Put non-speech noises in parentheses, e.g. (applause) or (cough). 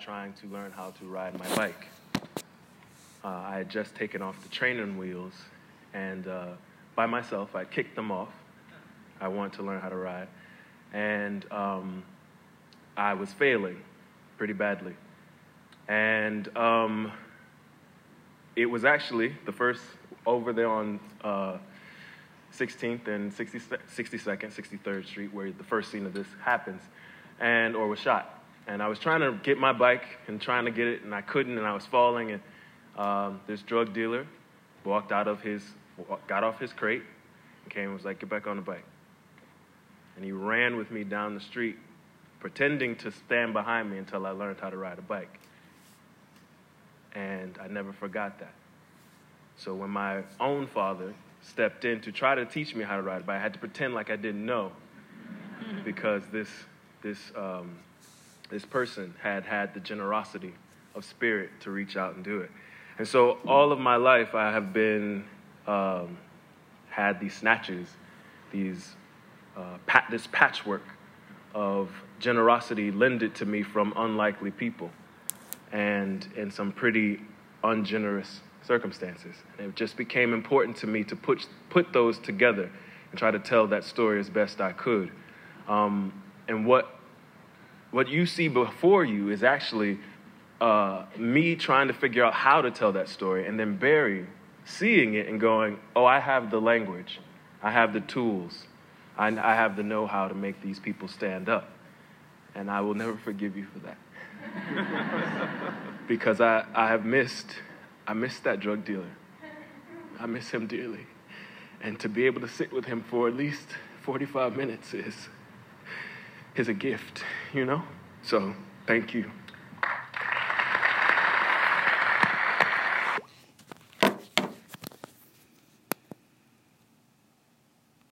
trying to learn how to ride my bike. Uh, I had just taken off the training wheels, and uh, by myself, I kicked them off. I wanted to learn how to ride, and um, I was failing pretty badly. And um, it was actually the first over there on uh, 16th and 60, 62nd, 63rd Street, where the first scene of this happens, and or was shot. And I was trying to get my bike and trying to get it, and I couldn't, and I was falling. And um, this drug dealer walked out of his, got off his crate, and came and was like, "Get back on the bike." And he ran with me down the street, pretending to stand behind me until I learned how to ride a bike. And I never forgot that. So when my own father stepped in to try to teach me how to ride a bike, I had to pretend like I didn't know (laughs) because this, this, um, this person had had the generosity of spirit to reach out and do it. And so all of my life, I have been, um, had these snatches, these, uh, pat- this patchwork of generosity lended to me from unlikely people and in some pretty ungenerous circumstances. And it just became important to me to put, put those together and try to tell that story as best I could. Um, and what, what you see before you is actually uh, me trying to figure out how to tell that story, and then Barry seeing it and going, Oh, I have the language, I have the tools, I, I have the know how to make these people stand up. And I will never forgive you for that. (laughs) because I, I have missed, I missed that drug dealer. I miss him dearly. And to be able to sit with him for at least 45 minutes is, is a gift, you know? So thank you.